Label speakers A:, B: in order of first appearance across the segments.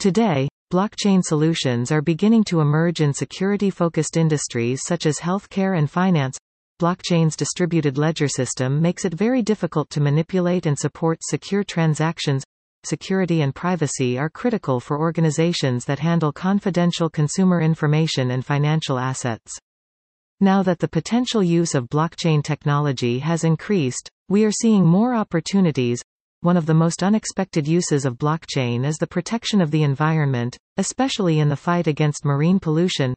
A: Today, blockchain solutions are beginning to emerge in security-focused industries such as healthcare and finance. Blockchain's distributed ledger system makes it very difficult to manipulate and support secure transactions. Security and privacy are critical for organizations that handle confidential consumer information and financial assets. Now that the potential use of blockchain technology has increased, we are seeing more opportunities. One of the most unexpected uses of blockchain is the protection of the environment, especially in the fight against marine pollution.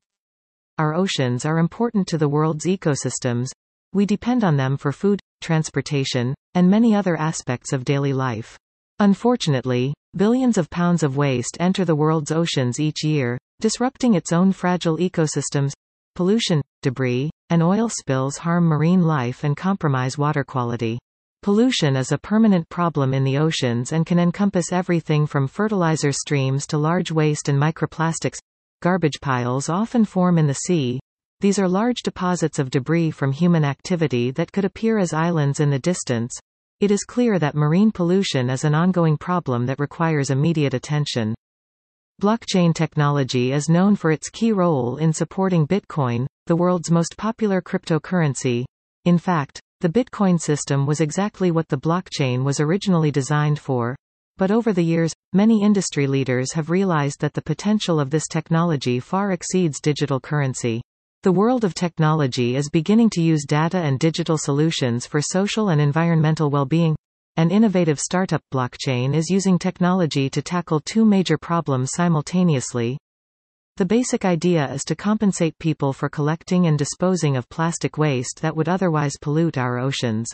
A: Our oceans are important to the world's ecosystems. We depend on them for food, transportation, and many other aspects of daily life. Unfortunately, billions of pounds of waste enter the world's oceans each year, disrupting its own fragile ecosystems. Pollution, debris, and oil spills harm marine life and compromise water quality. Pollution is a permanent problem in the oceans and can encompass everything from fertilizer streams to large waste and microplastics. Garbage piles often form in the sea. These are large deposits of debris from human activity that could appear as islands in the distance. It is clear that marine pollution is an ongoing problem that requires immediate attention. Blockchain technology is known for its key role in supporting Bitcoin, the world's most popular cryptocurrency. In fact, the Bitcoin system was exactly what the blockchain was originally designed for. But over the years, many industry leaders have realized that the potential of this technology far exceeds digital currency. The world of technology is beginning to use data and digital solutions for social and environmental well-being. An innovative startup blockchain is using technology to tackle two major problems simultaneously. The basic idea is to compensate people for collecting and disposing of plastic waste that would otherwise pollute our oceans.